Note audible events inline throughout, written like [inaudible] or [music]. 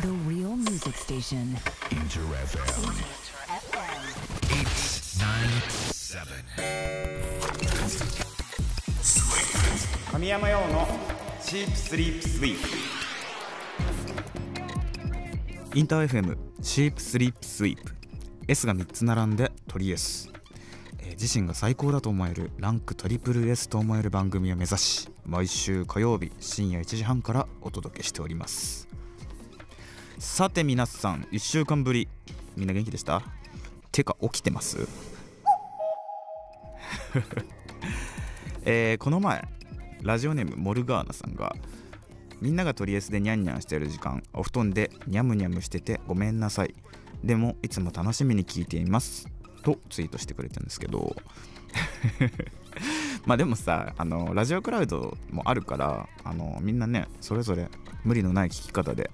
The real music station. Inter FM 897. 神山用のチープスリープスイープインター FM シープスリープスイープ S が3つ並んでトリ S、えー自身が最高だと思えるランクトリプル S と思える番組を目指し毎週火曜日深夜1時半からお届けしております。さて皆さん1週間ぶり。みんな元気でした？てか起きてます？[laughs] えーこの前ラジオネームモルガーナさんがみんながとりあえずでニャンニャンしてる時間お布団でニャムニャムしててごめんなさい。でもいつも楽しみに聞いています。とツイートしてくれたんですけど。[laughs] まあでもさあのラジオクラウドもあるからあのみんなねそれぞれ無理のない聞き方で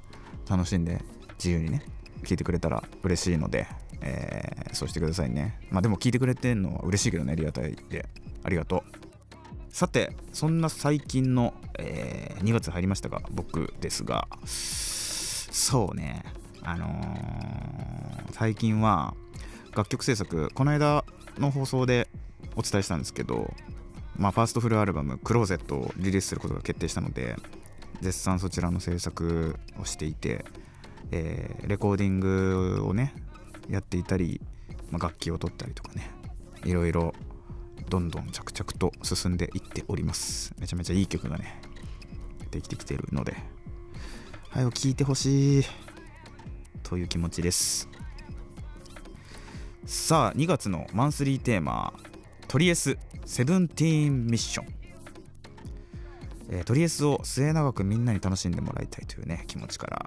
楽しんで自由にね聞いてくれたら嬉しいので、えーそうしてくださいね。まあでも聞いてくれてんのは嬉しいけどねリアタイで。ありがとう。さてそんな最近の、えー2月入りましたが僕ですが。そうね。あのー最近は楽曲制作この間の放送でお伝えしたんですけどまあファーストフルアルバム「クローゼット」をリリースすることが決定したので絶賛そちらの制作をしていて、えーレコーディングをねやっていたり、まあ楽器を取ったりとかねいろいろどんどん着々と進んでいっております。めちゃめちゃいい曲がねできてきてるので早く聴いてほしいという気持ちです。さあ2月のマンスリーテーマトリエスセブンティーンミッション、えートリエスを末永くみんなに楽しんでもらいたいというね気持ちから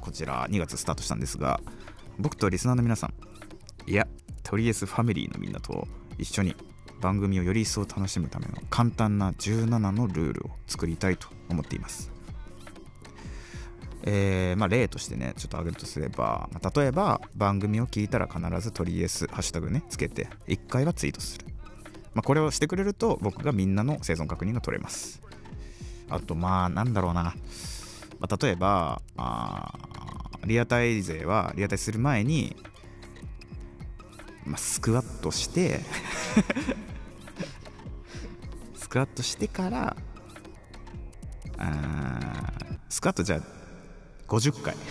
こちら2月スタートしたんですが僕とリスナーの皆さんいやトリエスファミリーのみんなと一緒に番組をより一層楽しむための簡単な17のルールを作りたいと思っています。えーまあ、例としてねちょっと挙げるとすれば、まあ例えば番組を聞いたら必ずトリエスハッシュタグねつけて1回はツイートする、まあ、これをしてくれると僕がみんなの生存確認が取れます。あとまあなんだろうな、まあ、例えばあリアタイ勢はリアタイする前に、まあ、スクワットして [laughs] スクワットしてからあスクワットじゃあ50回 [laughs]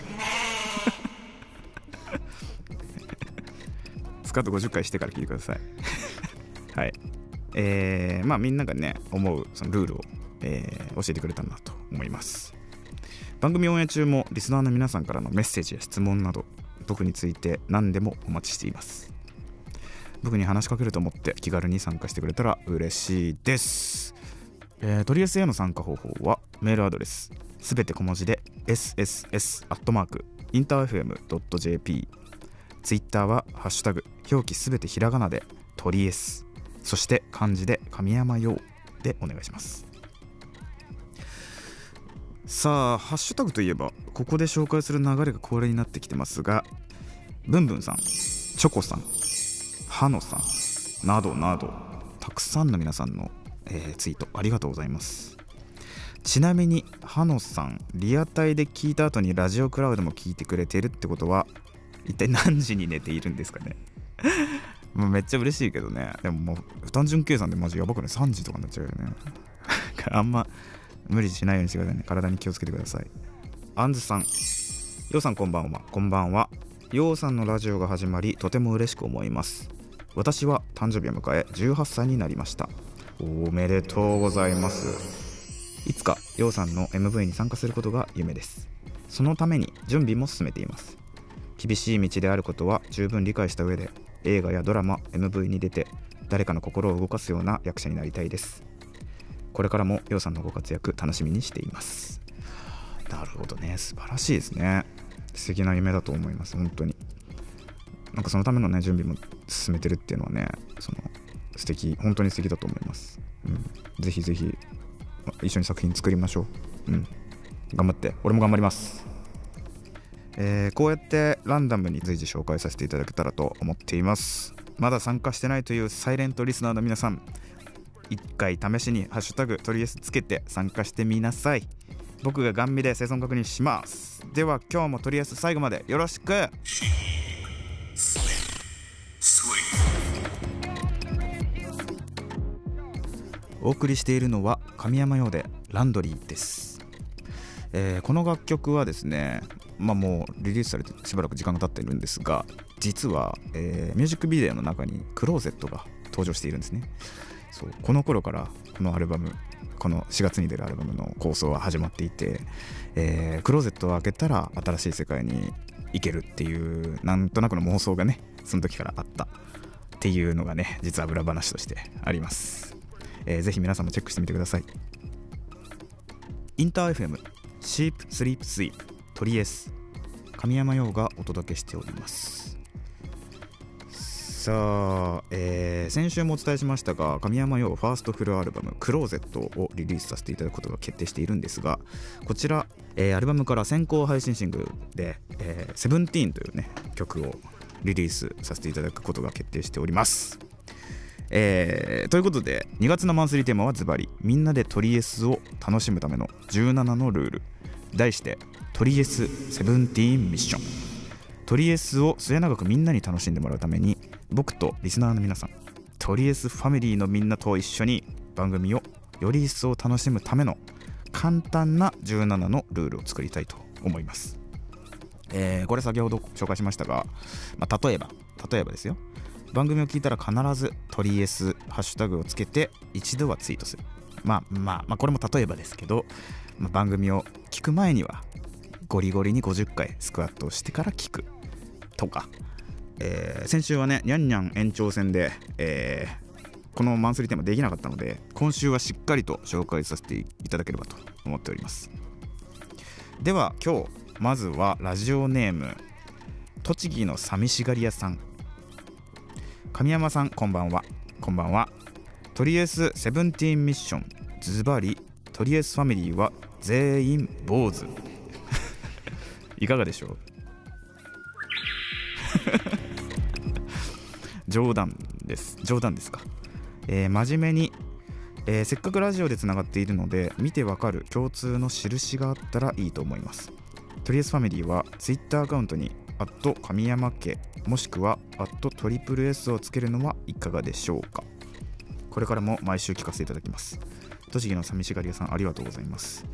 スクワット50回してから聞いてください。はい。えー、まあみんながね思うそのルールを、えー教えてくれたんだと思います。番組オンエア中もリスナーの皆さんからのメッセージや質問など僕について何でもお待ちしています。僕に話しかけると思って気軽に参加してくれたら嬉しいです、えー、トリエスへの参加方法はメールアドレスすべて小文字で sss アットマークインター FM.jp ツイッターはハッシュタグ表記すべてひらがなでトリエスそして漢字で神山用でお願いします。さあハッシュタグといえばここで紹介する流れが恒例になってきてますがブンブンさんチョコさんハノさんなどなどたくさんの皆さんの、えーツイートありがとうございます。ちなみにハノさんリアタイで聞いた後にラジオクラウドも聞いてくれてるってことは一体何時に寝ているんですかね？[laughs] もうめっちゃ嬉しいけどね。でももう単純計算でマジやばくね3時とかになっちゃうよね。[laughs] あんま無理しないようにしてくださいね。体に気をつけてください。アンズさん。ようさんこんばんは。こんばんは。ようさんのラジオが始まりとても嬉しく思います。私は誕生日を迎え18歳になりました。おめでとうございます。いつかようさんの MV に参加することが夢です。そのために準備も進めています。厳しい道であることは十分理解した上で映画やドラマ MV に出て誰かの心を動かすような役者になりたいです。これからもようさんのご活躍楽しみにしています。なるほどね。素晴らしいですね。素敵な夢だと思います。本当に。なんかそのためのね準備も進めてるっていうのはねその素敵本当に素敵だと思います、うん、ぜひぜひ一緒に作品作りましょう。うん。頑張って。俺も頑張ります。えーこうやってランダムに随時紹介させていただけたらと思っています。まだ参加してないというサイレントリスナーの皆さん一回試しに「ハッシュタグトリエス」つけて参加してみなさい。僕がガン見で生存確認します。では今日もとりあえず最後までよろしく。お送りしているのは神山用でランドリーです、えーこの楽曲はですねまあもうリリースされてしばらく時間が経っているんですが実は、えーミュージックビデオの中にクローゼットが登場しているんですね。そうこの頃からこのアルバムこの4月に出るアルバムの構想は始まっていて、えークローゼットを開けたら新しい世界に行けるっていうなんとなくの妄想がねその時からあった。っていうのがね実は裏話としてあります、えーぜひ皆さんもチェックしてみてください。インター FM シープスリープスイープトリエス神山陽がお届けしております。さあ、えー先週もお伝えしましたが神山陽ファーストフルアルバム「クローゼット」をリリースさせていただくことが決定しているんですがこちら、えーアルバムから先行配信シングルで「えー、セブンティーンというね曲をリリースさせていただくことが決定しております。えーということで2月のマンスリーテーマはズバリみんなでトリエスを楽しむための17のルール。題してトリエスセブンティーンミッション。トリエスを末永くみんなに楽しんでもらうために僕とリスナーの皆さんトリエスファミリーのみんなと一緒に番組をより一層楽しむための簡単な17のルールを作りたいと思います、えーこれ先ほど紹介しましたが、まあ、例えば例えばですよ。番組を聞いたら必ずトリエスハッシュタグをつけて一度はツイートする。まあまあまあこれも例えばですけど、まあ番組を聞く前にはゴリゴリに50回スクワットをしてから聞く。とか、えー先週はねニャンニャン延長戦で、えーこのマンスリーテーマできなかったので今週はしっかりと紹介させていただければと思っております。では今日まずはラジオネーム栃木の寂しがり屋さん。神山さんこんばんは。こんばんは。とりあえずセブンティーンミッションズバリとりあえずファミリーは全員坊主 [laughs] いかがでしょう？冗談です。冗談ですか、えー真面目に、えーせっかくラジオでつながっているので見てわかる共通の印があったらいいと思います。とりあえずファミリーは Twitter アカウントに「神山家」もしくは「トリプル S」をつけるのはいかがでしょうか。これからも毎週聞かせていただきます。栃木の寂しがり屋さんありがとうございます。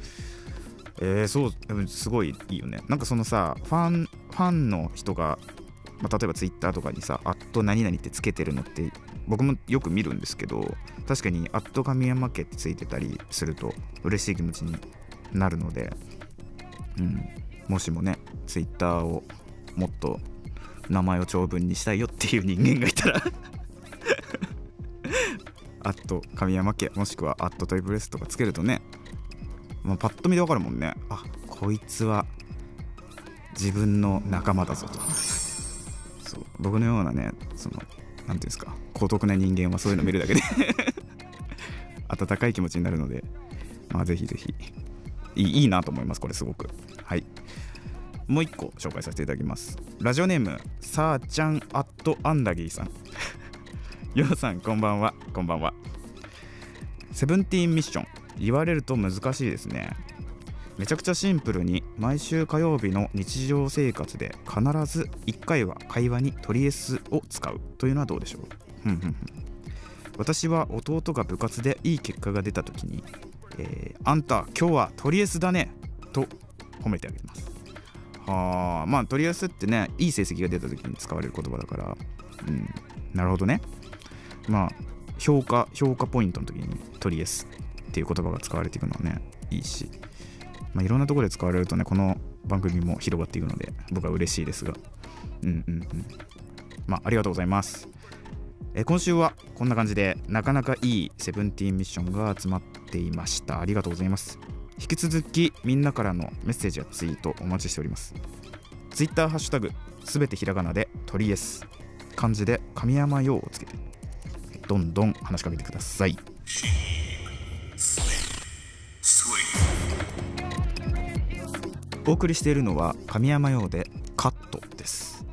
えー、そうすごいいいよね。なんかそのさファンファンの人が、まあ、例えばツイッターとかにさ「アット何々」ってつけてるのって僕もよく見るんですけど確かに「アット神山家」ってついてたりすると嬉しい気持ちになるので、うん、もしもねツイッターをもっと名前を長文にしたいよっていう人間がいたら [laughs] アット神山家もしくはアットトリプル S とかつけるとね、まあ、パッと見でわかるもんね。あこいつは自分の仲間だぞと。僕のようなねそのなんていうんですか孤独な人間はそういうの見るだけで [laughs] 温かい気持ちになるのでまあぜひぜひいいなと思いますこれすごく。はい。もう一個紹介させていただきます。ラジオネームさーちゃんアットアンダギーさん。[laughs] ようさんこんばんは。こんばんは。セブンティーンミッション。言われると難しいですね。めちゃくちゃシンプルに毎週火曜日の日常生活で必ず1回は会話にトリエスを使う。というのはどうでしょう？私は弟が部活でいい結果が出た時に、えーあんた今日はトリエスだねと褒めてあげます。はあまあトリエスってねいい成績が出た時に使われる言葉だから。うん。なるほどね。まあ評価評価ポイントの時にトリエスっていう言葉が使われていくのはねいいし、まあ、いろんなところで使われるとねこの番組も広がっていくので僕は嬉しいですが。うんうんうん。まあありがとうございます。え今週はこんな感じでなかなかいいセブンティーンミッションが集まっていました。ありがとうございます。引き続きみんなからのメッセージやツイートお待ちしております。ツイッターハッシュタグすべてひらがなでトリエス。漢字で神山用をつけてどんどん話しかけてください。お送りしているのは神山用でカットです。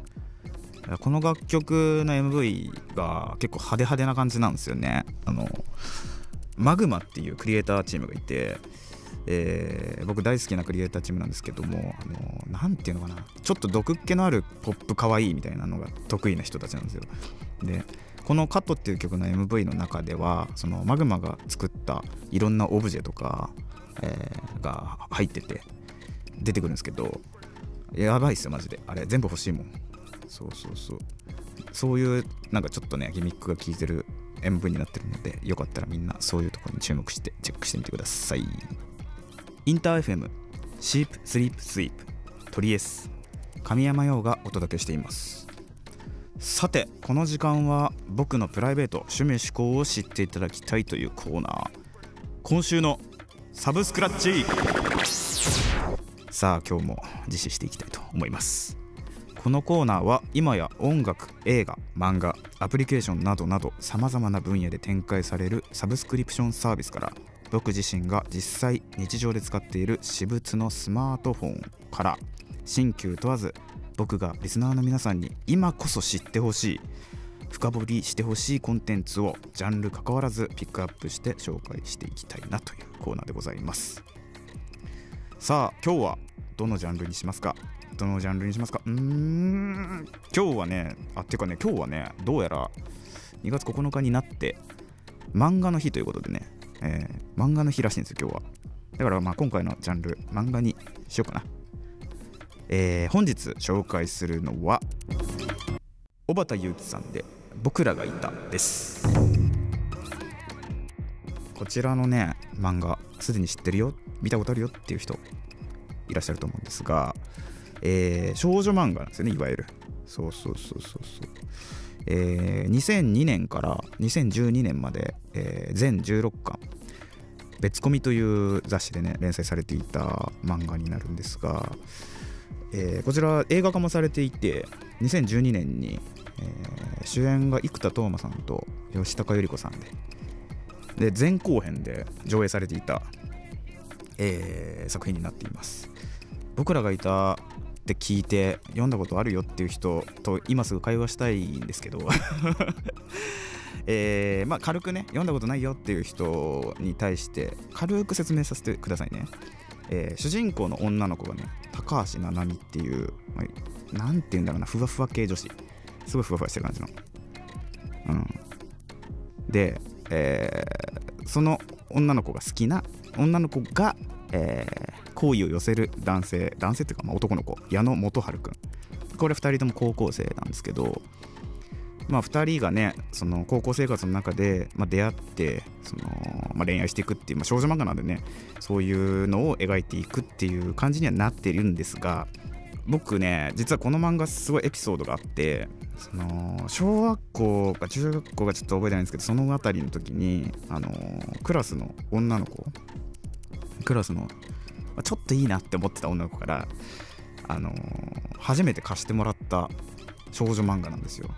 この楽曲の MV が結構派手派手な感じなんですよね。あのマグマっていうクリエイターチームがいてえー僕大好きなクリエイターチームなんですけどもあのなんていうのかなちょっと毒っ気のあるポップかわいいみたいなのが得意な人たちなんですよ。でこの「カット」っていう曲の MV の中ではそのマグマが作ったいろんなオブジェとか、えーが入ってて出てくるんですけどやばいっすよマジで。あれ全部欲しいもん。そうそうそう。そういうなんかちょっとねギミックが効いてる MV になってるのでよかったらみんなそういうところに注目してチェックしてみてください。インター FM シープスリープスイープトリエス神山陽がお届けしています。さてこの時間は僕のプライベート趣味思考を知っていただきたいというコーナー。今週のサブスクラッチ。さあ今日も実施していきたいと思います。このコーナーは今や音楽映画漫画アプリケーションなどなどさまざまな分野で展開されるサブスクリプションサービスから僕自身が実際日常で使っている私物のスマートフォンから新旧問わず僕がリスナーの皆さんに今こそ知ってほしい深掘りしてほしいコンテンツをジャンル関わらずピックアップして紹介していきたいなというコーナーでございます。さあ今日はどのジャンルにしますか？どのジャンルにしますか？うーん。今日はねあっていうかね今日はねどうやら2月9日になって漫画の日ということでね、えー漫画の日らしいんですよ今日は。だからまあ今回のジャンル漫画にしようかな。えー本日紹介するのは小畑祐希さんで「僕らがいた」です。こちらのね漫画すでに知ってるよ見たことあるよっていう人。いらっしゃると思うんですが、えー少女漫画なんですよねいわゆる。そうそうそうそうそう。えー2002年から2012年まで、えー全16巻別コミという雑誌でね連載されていた漫画になるんですが、えーこちら映画化もされていて2012年に、えー主演が生田斗真さんと吉高由里子さんでで前後編で上映されていた、えー作品になっています。僕らがいたって聞いて読んだことあるよっていう人と今すぐ会話したいんですけど [laughs] えーまあ、軽くね読んだことないよっていう人に対して軽く説明させてくださいね、えー主人公の女の子がね高橋七海っていう、まあて言うんだろうなふわふわ系女子。すごいふわふわしてる感じの。うん。で、えーその女の子が好きな女の子が、えー好意を寄せる男性男性っていうかまあ男の子矢野元春くん。これ2人とも高校生なんですけどまあ、2人がねその高校生活の中で、まあ、出会ってその、まあ、恋愛していくっていう、まあ、少女漫画なんでねそういうのを描いていくっていう感じにはなってるんですが僕ね実はこの漫画すごいエピソードがあってその小学校か中学校がちょっと覚えてないんですけどその辺りの時にあのクラスの女の子クラスのまあちょっといいなって思ってた女の子からあの初めて貸してもらった少女漫画なんですよ。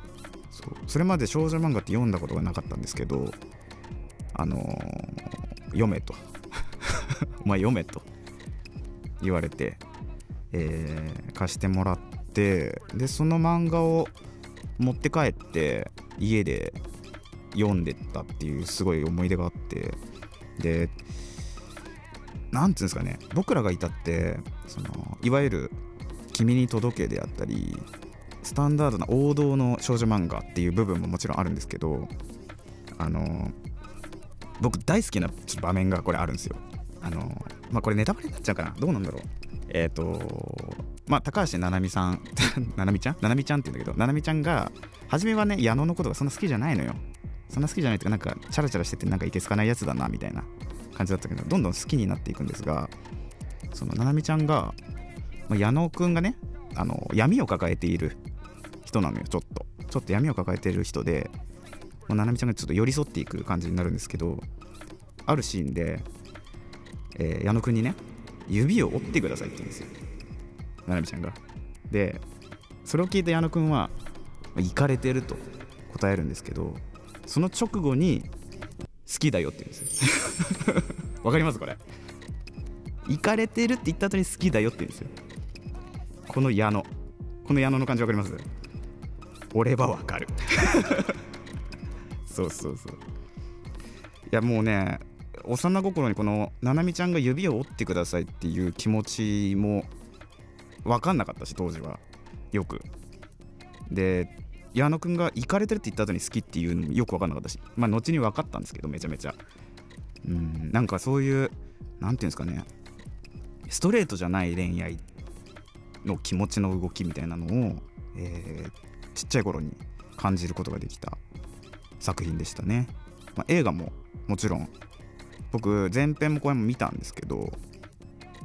そう。それまで少女漫画って読んだことがなかったんですけどあのー読めと。[laughs] お前読めと言われて、えー貸してもらってでその漫画を持って帰って家で読んでったっていうすごい思い出があってでなんていうんですかね僕らがいたってそのいわゆる「君に届け」であったりスタンダードな王道の少女漫画っていう部分ももちろんあるんですけどあの僕大好きな場面がこれあるんですよ。あのまあこれネタバレになっちゃうかな。どうなんだろう。えっ、とまあ高橋七海さん [laughs] 七海ちゃん？七海ちゃんって言うんだけど七海ちゃんが初めはね矢野のことがそんな好きじゃないのよ。そんな好きじゃないっていうかなんかチャラチャラしててなんかいけつかないやつだなみたいな。感じだったけどどんどん好きになっていくんですがその七海ちゃんが、まあ、矢野くんがねあの闇を抱えている人なのよちょっと。ちょっと闇を抱えている人でもう七海ちゃんがちょっと寄り添っていく感じになるんですけどあるシーンで、えー矢野くんにね指を折ってくださいって言うんですよ。七海ちゃんが。でそれを聞いた矢野くんは行かれてると答えるんですけどその直後に好きだよって言うんですよ。[laughs] わかりますこれ。行かれてるって言った後に好きだよって言うんですよ。この矢野この矢野の感じわかります？俺はわかる。[laughs] そうそうそう。いやもうね幼心にこのななみちゃんが指を折ってくださいっていう気持ちも分かんなかったし当時は。よく。で矢野くんが行かれてるって言った後に好きっていうのもよく分かんなかったしまあ後に分かったんですけどめちゃめちゃ。うんなんかそういうなんていうんですかね。ストレートじゃない恋愛の気持ちの動きみたいなのを、えーちっちゃい頃に感じることができた作品でしたね、まあ、映画ももちろん。僕前編も後編も見たんですけど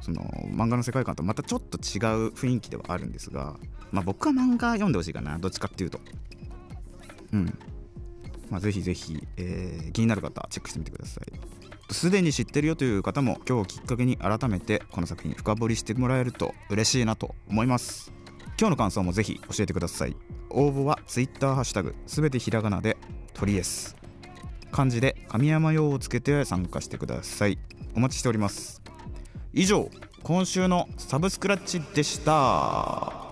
その漫画の世界観とまたちょっと違う雰囲気ではあるんですが、まあ、僕は漫画読んでほしいかなどっちかっていうと。うん。まあ、ぜひぜひ、えー気になる方チェックしてみてください。すでに知ってるよという方も今日をきっかけに改めてこの作品深掘りしてもらえると嬉しいなと思います。今日の感想もぜひ教えてください。応募は Twitter ハッシュタグすべてひらがなでトリエス。漢字で神山用をつけて参加してください。お待ちしております。以上今週のサブスクラッチでした。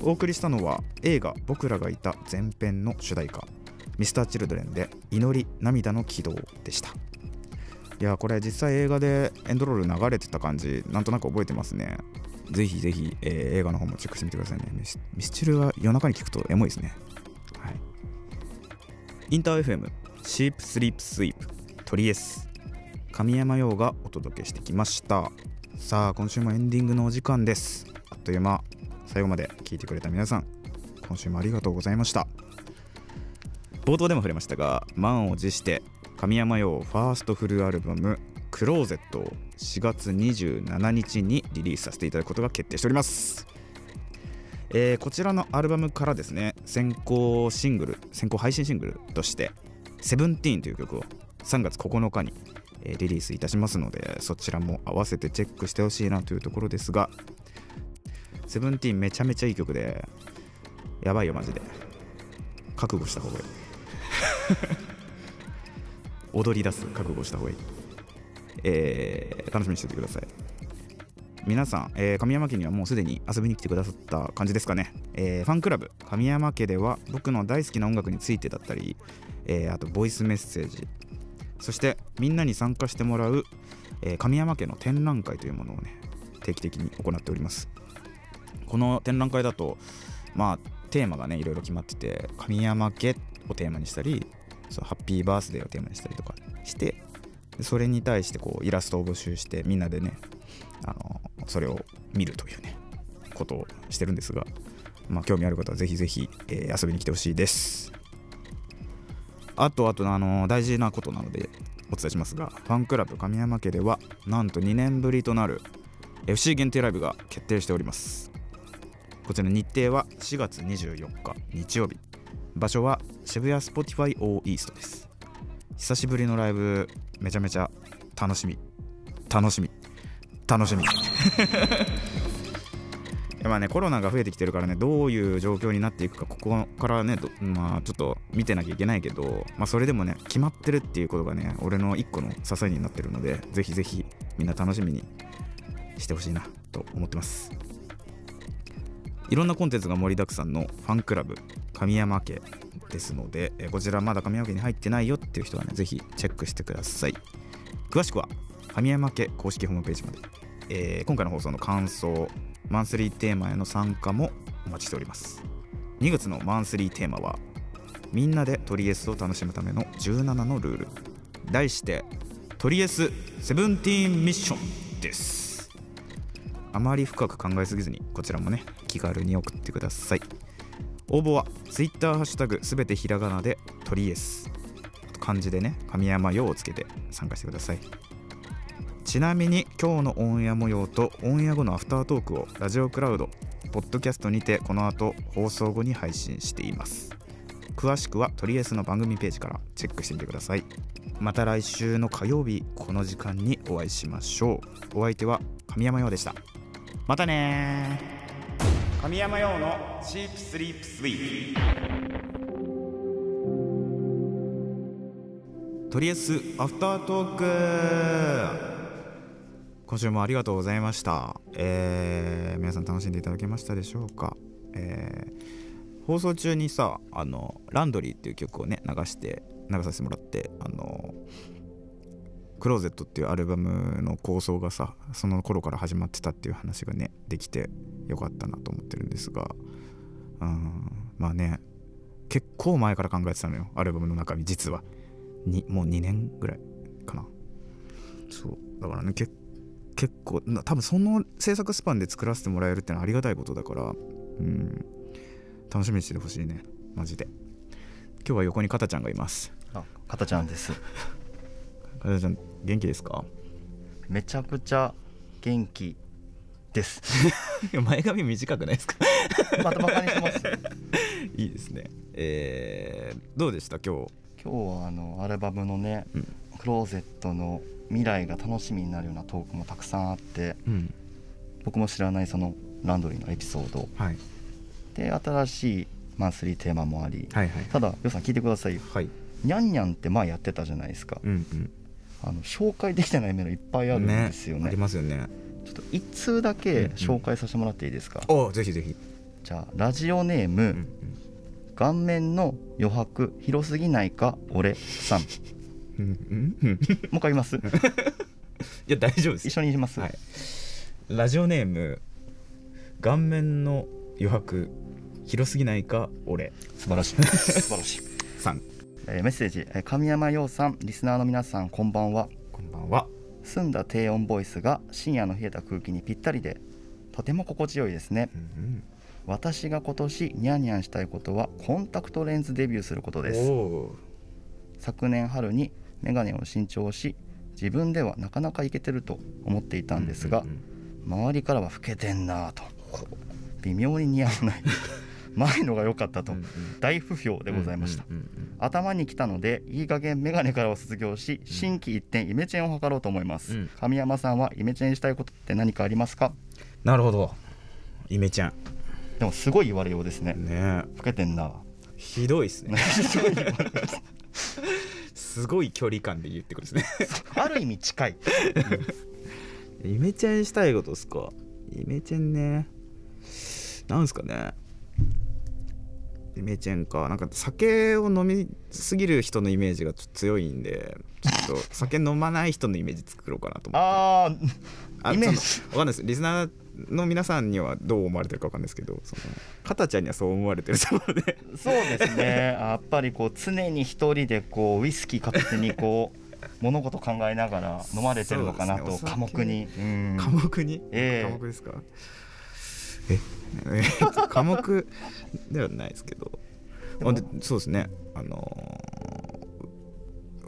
お送りしたのは映画「僕らがいた」前編の主題歌 Mr.Children で「祈り涙の軌道」でした。いやこれ実際映画でエンドロール流れてた感じなんとなく覚えてますね。ぜひぜひ、えー映画の方もチェックしてみてくださいね。ミスチルは夜中に聞くとエモいですね。はい。インター FM シープスリープスイープトリエス。神山陽がお届けしてきました。さあ今週もエンディングのお時間です。あっという間。最後まで聞いてくれた皆さん今週もありがとうございました。冒頭でも触れましたが満を持して神山陽ファーストフルアルバム「クローゼット」を4月27日にリリースさせていただくことが決定しております、えーこちらのアルバムからですね先行シングル先行配信シングルとして「セブンティーンという曲を3月9日に、えリリースいたしますのでそちらも合わせてチェックしてほしいなというところですがセブンティーンめちゃめちゃいい曲でやばいよマジで。覚悟した方がいい。[laughs] 踊り出す覚悟した方がいい、えー楽しみにしててください。皆さん、えー神山家にはもうすでに遊びに来てくださった感じですかね、えーファンクラブ。神山家では僕の大好きな音楽についてだったり、えあとボイスメッセージ。そしてみんなに参加してもらう、えー神山家の展覧会というものをね定期的に行っております。この展覧会だとまあテーマがねいろいろ決まってて神山家をテーマにしたりそうハッピーバースデーをテーマにしたりとかしてそれに対してこうイラストを募集してみんなでねあのそれを見るというねことをしてるんですが、まあ、興味ある方はぜひぜひ、えー遊びに来てほしいです。あとあとあの大事なことなのでお伝えしますがファンクラブ神山家ではなんと2年ぶりとなる FC 限定ライブが決定しております。こちら日程は4月24日日曜日。場所は渋谷 Spotify O-EAST です。久しぶりのライブめちゃめちゃ楽しみ。楽しみ。楽しみ。まあねコロナが増えてきてるからねどういう状況になっていくかここからねまあちょっと見てなきゃいけないけどまあそれでもね決まってるっていうことがね俺の一個の支えになってるのでぜひぜひみんな楽しみにしてほしいなと思ってます。いろんなコンテンツが盛りだくさんのファンクラブ神山家ですのでえこちらまだ神山家に入ってないよっていう人はねぜひチェックしてください。詳しくは神山家公式ホームページまで、えー今回の放送の感想マンスリーテーマへの参加もお待ちしております。2月のマンスリーテーマはみんなでトリエスを楽しむための17のルール。題してトリエスセブンティーンミッションです。あまり深く考えすぎずにこちらもね気軽に送ってください。応募は Twitter ハッシュタグすべてひらがなでトリエス。漢字でね神山用をつけて参加してください。ちなみに今日のオンエア模様とオンエア後のアフタートークをラジオクラウドポッドキャストにてこの後放送後に配信しています。詳しくはトリエスの番組ページからチェックしてみてください。また来週の火曜日この時間にお会いしましょう。お相手は神山陽でした。またね神山陽のチープスリープスイープとりあえずアフタートーク。今週もありがとうございました、えー皆さん楽しんでいただけましたでしょうか、えー放送中にさあのランドリーっていう曲をね流して流させてもらってあのクローゼットっていうアルバムの構想がさその頃から始まってたっていう話がねできてよかったなと思ってるんですがうんまあね結構前から考えてたのよアルバムの中身実は。にもう2年ぐらいかな。そう。だからねけ結構な多分その制作スパンで作らせてもらえるってのはありがたいことだからうん。楽しみにしててほしいね。マジで。今日は横にかたちゃんがいます。あかたちゃんです。かたちゃん元気ですか？めちゃくちゃ元気です。[laughs] 前髪短くないですか？またバカにしてます。[laughs] いいですね。えー、どうでした？今日。今日はあのアルバムのね、うん。クローゼットの未来が楽しみになるようなトークもたくさんあってうん。僕も知らないそのランドリーのエピソード。はい。で新しいマンスリーテーマもあり、はいはい。ただよさん聞いてください。よはい。にゃんにゃんって前やってたじゃないですか、うんうん。あの紹介できてないメロいっぱいあるんですよね。ありますよね。ちょっと一通だけ紹介させてもらっていいですか、おぜひぜひ。じゃあラジオネーム、うんうん。顔面の余白広すぎないか俺さん。もうんうんうんう一回言います？[laughs] いや大丈夫です。一緒に言います、はい、ラジオネーム顔面の余白広すぎないか俺。素晴らしい。素晴らしい、[laughs] さん。えーメッセージ、えー神山陽さんリスナーの皆さんこんばんは。こんばんは。澄んだ低音ボイスが深夜の冷えた空気にぴったりでとても心地よいですね。うん私が今年ニャンニャンしたいことはコンタクトレンズデビューすることうんです。お昨年春にメガネを新調し自分ではなかなかいけてると思っていたんですが、周りからは老けてんなぁと。微妙に似合わない。[laughs] 前のが良かったと。大不評でございました、頭に来たのでいい加減メガネからは卒業し新規一点イメチェンを図ろうと思います、うん。神山さんはイメチェンしたいことって何かありますか？なるほど。イメちゃんでもすごい言われようですね。ねえ。老けてんなひどいですね [laughs] [laughs] すごい距離感で言ってくるですね。ある意味近い。イメチェンしたいことですか？イメチェンね。なんすかね。イメチェンか。なんか酒を飲みすぎる人のイメージがちょっと強いんでちょっと酒飲まない人のイメージ作ろうかなと思って。ああイメージ。わかんないです。リスナーの皆さんにはどう思われてるかわかんないですけどそのかたちゃんにはそう思われてると思うので。あそうですね。[laughs] やっぱりこう常に一人でこうウイスキー片手にこう物事考えながら飲まれてるのかなとね。寡黙に。うん。科目に、ええ。科目ですか？え？え？[laughs] 科目ではないですけど。あでそうですね。あのー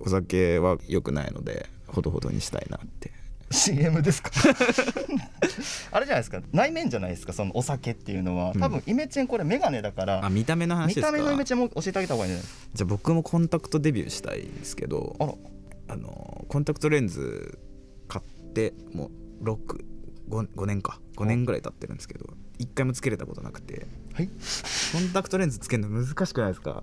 お酒は良くないのでほどほどにしたいなって。CM ですか？[laughs] [laughs] あれじゃないですか内面じゃないですかそのお酒っていうのは。うん。多分イメチェンこれメガネだから、あ見た目の話見ですか？た目のイメチェンも教えてあげた方がいいんじゃない？じゃあ僕もコンタクトデビューしたいんですけどあら。あのコンタクトレンズ買ってもう65 5年か。5年ぐらい経ってるんですけど一回もつけれたことなくて。はい。コンタクトレンズつけるの難しくないですか？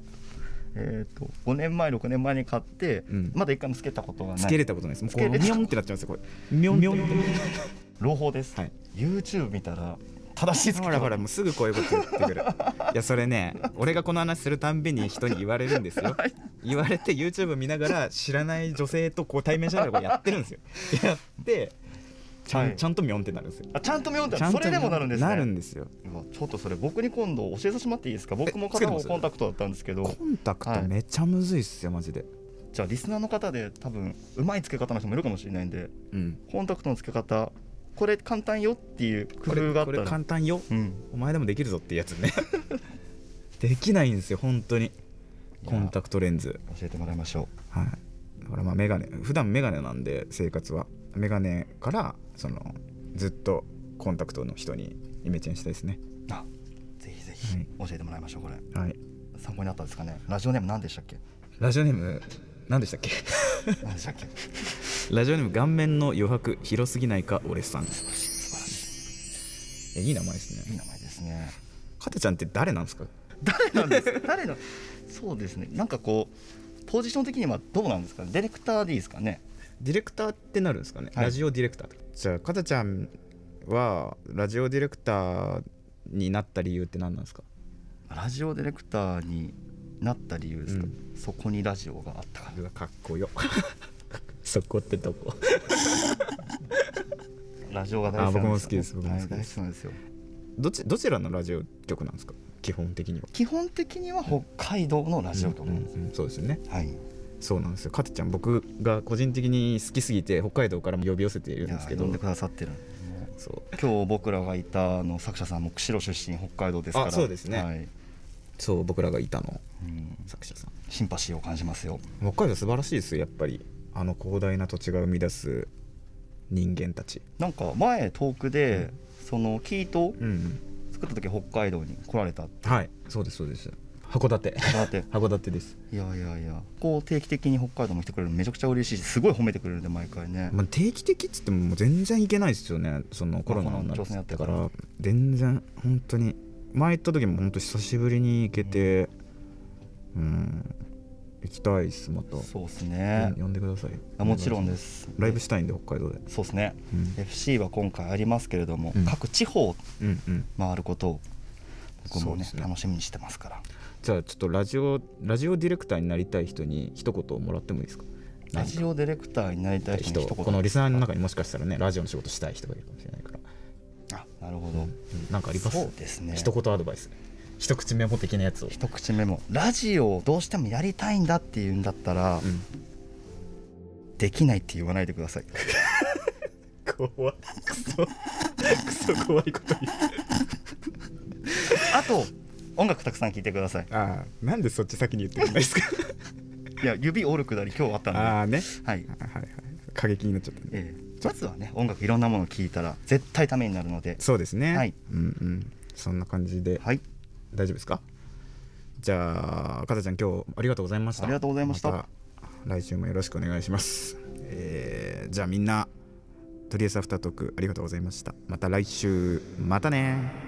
えっ、と5年前6年前に買って、うん。まだ一回もつけたことがない。つけれたことないです。もうこうミョンってなっちゃうんですよこれ。ミョンミョン。って朗報です、はい。YouTube 見たら正しいつけほらほらもうすぐこういうこと言ってくる。いやそれね俺がこの話するたんびに人に言われるんですよ。言われて YouTube 見ながら知らない女性とこう対面しながらこうやってるんですよ。や。ってちゃん,、はい。ちゃんとミョンってなるんですよ。あちゃんと見ようってそれでもなるんですね。なるんですよ。ちょっとそれ僕に今度教えさせてもらっていいですか？僕も片方コンタクトだったんですけど。コンタクはいトめちゃむずいっすよマジで。じゃあリスナーの方で多分うまいつけ方の人もいるかもしれないんでうん。コンタクトの付け方これ簡単よっていう工これこれ夫があったら簡単よ。うん。お前でもできるぞっていうやつね。[laughs] できないんですよ本当に。コンタクトレンズ。教えてもらいましょはい。だからまあメガネ普段メガネなんで生活は。メガネからそのずっとコンタクトの人にイメチェンしたいですね。うあぜひぜひ教えてもらいましょうこれ。はい。参考になったですかね。ラジオネーム何でしたっけ？ラジオネーム何でしたっけ？何でしたっけ？ラジオネーム顔面の余白広すぎないか俺さん。えいい名前ですね。いいい名前ですね。かてちゃんって誰なんですか？誰なんです？か誰のそうですね。なんかこうポジション的にはどうなんですかね？ディレクターでいいですかね？ディレクターってなるんですかね、はい。ラジオディレクターじゃあかたちゃんはラジオディレクターになった理由って何なんですか？ラジオディレクターになった理由ですか、うん。そこにラジオがあったから。かっこよ。[laughs] そこってとこ。[laughs] ラジオが大好き僕も好きです僕も好きです。ですよ。どちどちらのラジオ局なんですか？基本的には。基本的には北海道のラジオ局なんですよ、うんうんそうですよね。はい。そうなんですよ。かてちゃん僕が個人的に好きすぎて北海道からも呼び寄せているんですけど。呼んでくださってるもうそう。今日僕らがいたあの作者さんも釧路出身北海道ですから。あそうですね。はいそう僕らがいたのうん、作者さん。シンパシーを感じますよ。北海道素晴らしいですよやっぱり。あの広大な土地が生み出す人間たち。なんか前トークで、そのキートうん作った時北海道に来られたって。はい。そうですそうです。函館。だって函館です、いやいやいや。こう定期的に北海道も来てくれるのめちゃくちゃ嬉しいしすごい褒めてくれるんで毎回ね、まあ、定期的っつっても全然行けないですよねそのコロナになってから。全然本当に前行った時も本当久しぶりに行けてうん行きたいですまた。そうですね。呼んでください。あもちろんです。ライブしたいんで北海道で。そうですね、うん。FC は今回ありますけれども、うん。各地方回ることを僕もねね。楽しみにしてますから。じゃあちょっとラジオラジオディレクターになりたい人に一言もらってもいいですか？ラジオディレクターになりたい人このリスナーの中にもしかしたらねラジオの仕事したい人がいるかもしれないから、あなるほど、なんかあります？そうですね。一言アドバイス。一口メモ的なやつを、一口メモ。ラジオをどうしてもやりたいんだっていうんだったら、うん、できないって言わないでください。[laughs] 怖いクソ。クソ怖いこと言う。あと音楽たくさん聴いてください。ああなんでそっち先に言ってくれないですか？いや指折るくだり今日あったんで。ああね。はい、はいはい。過激になっちゃったねええまずはね音楽いろんなものを聴いたら絶対ためになるので。そうですね。はい。うんうん。そんな感じで。はい。大丈夫ですか？じゃあかたちゃん今日ありがとうございました。ありがとうございました。た来週もよろしくお願いします、えーじゃあみんなとりあえずアフタートークありがとうございました。また来週。またね